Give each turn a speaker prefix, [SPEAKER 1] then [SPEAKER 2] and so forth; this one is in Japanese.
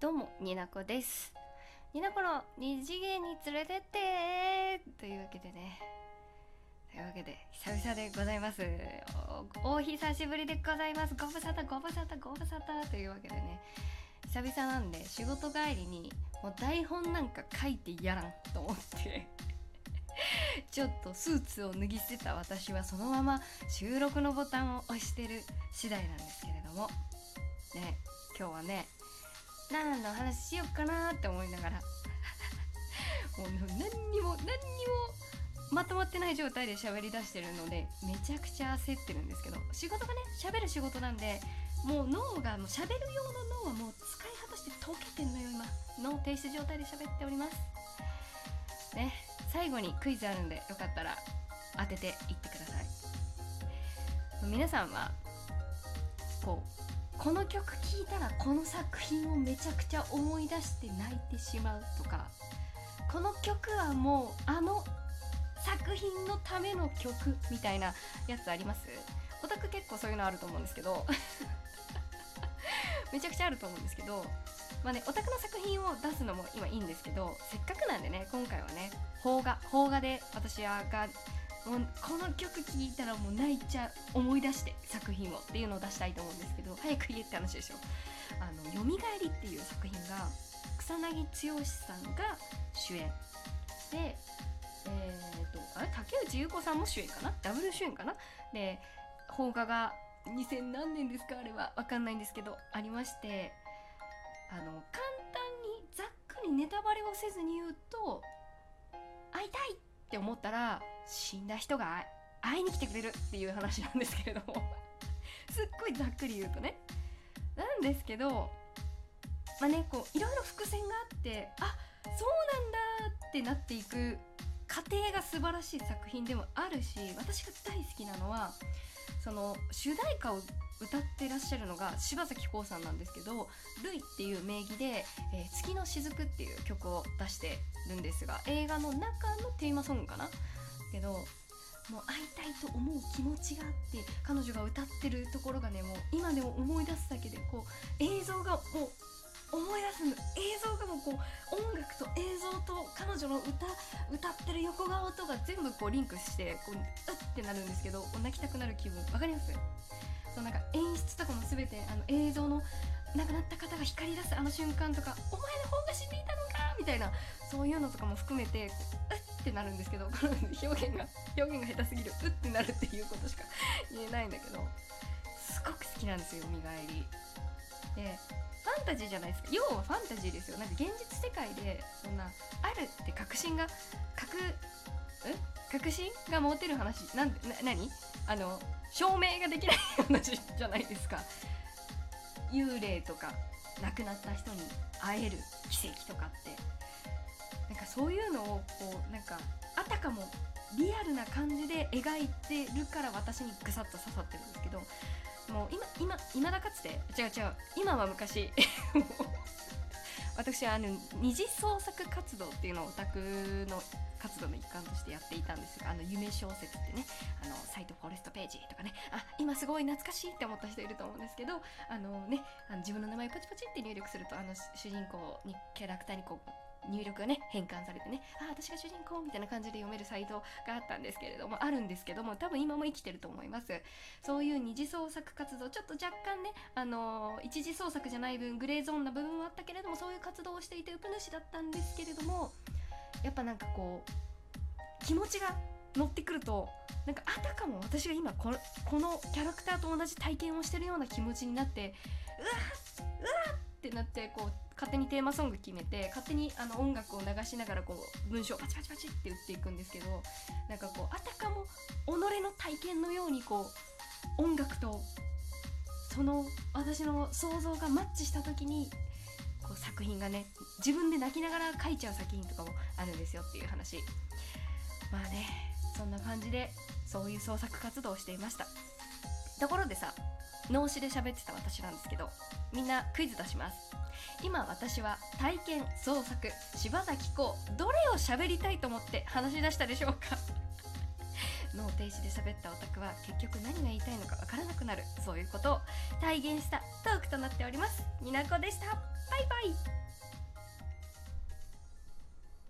[SPEAKER 1] どうもになこです。になこの二次元に連れてってというわけでね。というわけで久々でございます。おお久しぶりでございます。ご無沙汰ご無沙汰ご無沙汰というわけでね。久々なんで仕事帰りにもう台本なんか書いてやらんと思って。ちょっとスーツを脱ぎ捨てた私はそのまま収録のボタンを押してる次第なんですけれども。ね今日はね何の話しようかなって思いながら。もう何にも何にもまとまってない状態で喋り出してるのでめちゃくちゃ焦ってるんですけど。仕事がね喋る仕事なんでもう脳がもう喋る用の脳はもう使い果たして溶けてんのよ今。脳停止状態で喋っております。ね。最後にクイズあるんでよかったら当てていってください。皆さんはこうこの曲聴いたらこの作品をめちゃくちゃ思い出して泣いてしまうとかこの曲はもうあの作品のための曲みたいなやつあります？オタク結構そういうのあると思うんですけど。めちゃくちゃあると思うんですけど。まあねオタクの作品を出すのも今いいんですけどせっかくなんでね今回はね邦画邦画で私がもうこの曲聴いたらもう泣いちゃう思い出して作品をっていうのを出したいと思うんですけど早く言えって話でしょあの「よみがえり」っていう作品が草薙剛さんが主演でえーと、あれ竹内優子さんも主演かな？ダブル主演かな？で邦画が2000何年ですか？あれは分かんないんですけどありましてあの簡単にざっくりネタバレをせずに言うと会いたいって思ったら死んだ人が会いに来てくれるっていう話なんですけれども。すっごいざっくり言うとね。なんですけどまあねこういろいろ伏線があってあそうなんだってなっていく過程が素晴らしい作品でもあるし私が大好きなのはその主題歌を歌ってらっしゃるのが柴咲コウさんなんですけど「ルイ」っていう名義で「えー、月の雫」っていう曲を出してるんですが映画の中のテーマソングかなけどもう会いたいと思う気持ちがあって彼女が歌ってるところがねもう今でも思い出すだけでこう映像がもう思い出すの映像がもうこう音楽と映像と彼女の歌歌ってる横顔とが全部こうリンクしてこううってなるんですけど泣きたくなる気分わかります？そうなんか演出とかも全てあの映像の亡くなった方が光り出すあの瞬間とか「お前の方が死んでいたのか!」みたいなそういうのとかも含めてうっってなるんですけどこの表現が表現が下手すぎるうってなるっていうことしか言えないんだけどすごく好きなんですよ見返り。でファンタジーじゃないですか。要はファンタジーですよ。なんか現実世界でそんなあるって確信が確え確信が持てる話なんでな何？あの証明ができない 話じゃないですか。幽霊とか亡くなった人に会える奇跡とかって。そういうのをこうなんかあたかもリアルな感じで描いてるから私にぐさっと刺さってるんですけどもう今今今だかつて違う違う今は昔私はあの二次創作活動っていうのをオタクの活動の一環としてやっていたんですがあの夢小説ってねあのサイトフォレストページとかねあ今すごい懐かしいって思った人いると思うんですけどあのねあの自分の名前をパチパチって入力するとあの主人公にキャラクターにこう入力がね変換されてねあ私が主人公みたいな感じで読めるサイトがあったんですけれどもあるんですけども多分今も生きてると思います。そういう二次創作活動ちょっと若干ねあのー、一次創作じゃない分グレーゾーンな部分はあったけれどもそういう活動をしていてウプ主だったんですけれどもやっぱなんかこう気持ちが乗ってくるとなんかあたかも私が今ここのキャラクターと同じ体験をしてるような気持ちになってうわっうわっってなってこう勝手にテーマソング決めて勝手にあの音楽を流しながらこう文章をパチパチパチって打っていくんですけどなんかこうあたかも己の体験のようにこう音楽とその私の想像がマッチした時にこう作品がね自分で泣きながら書いちゃう作品とかもあるんですよっていう話。まあねそんな感じでそういう創作活動をしていました。ところでさ脳死で喋ってた私なんですけどみんなクイズ出します。今私は体験創作柴咲コウどれを喋りたいと思って話し出したでしょうか？脳停止で喋ったオタクは結局何が言いたいのかわからなくなる。そういうことを体現したトークとなっております。になこでした。バイバイ。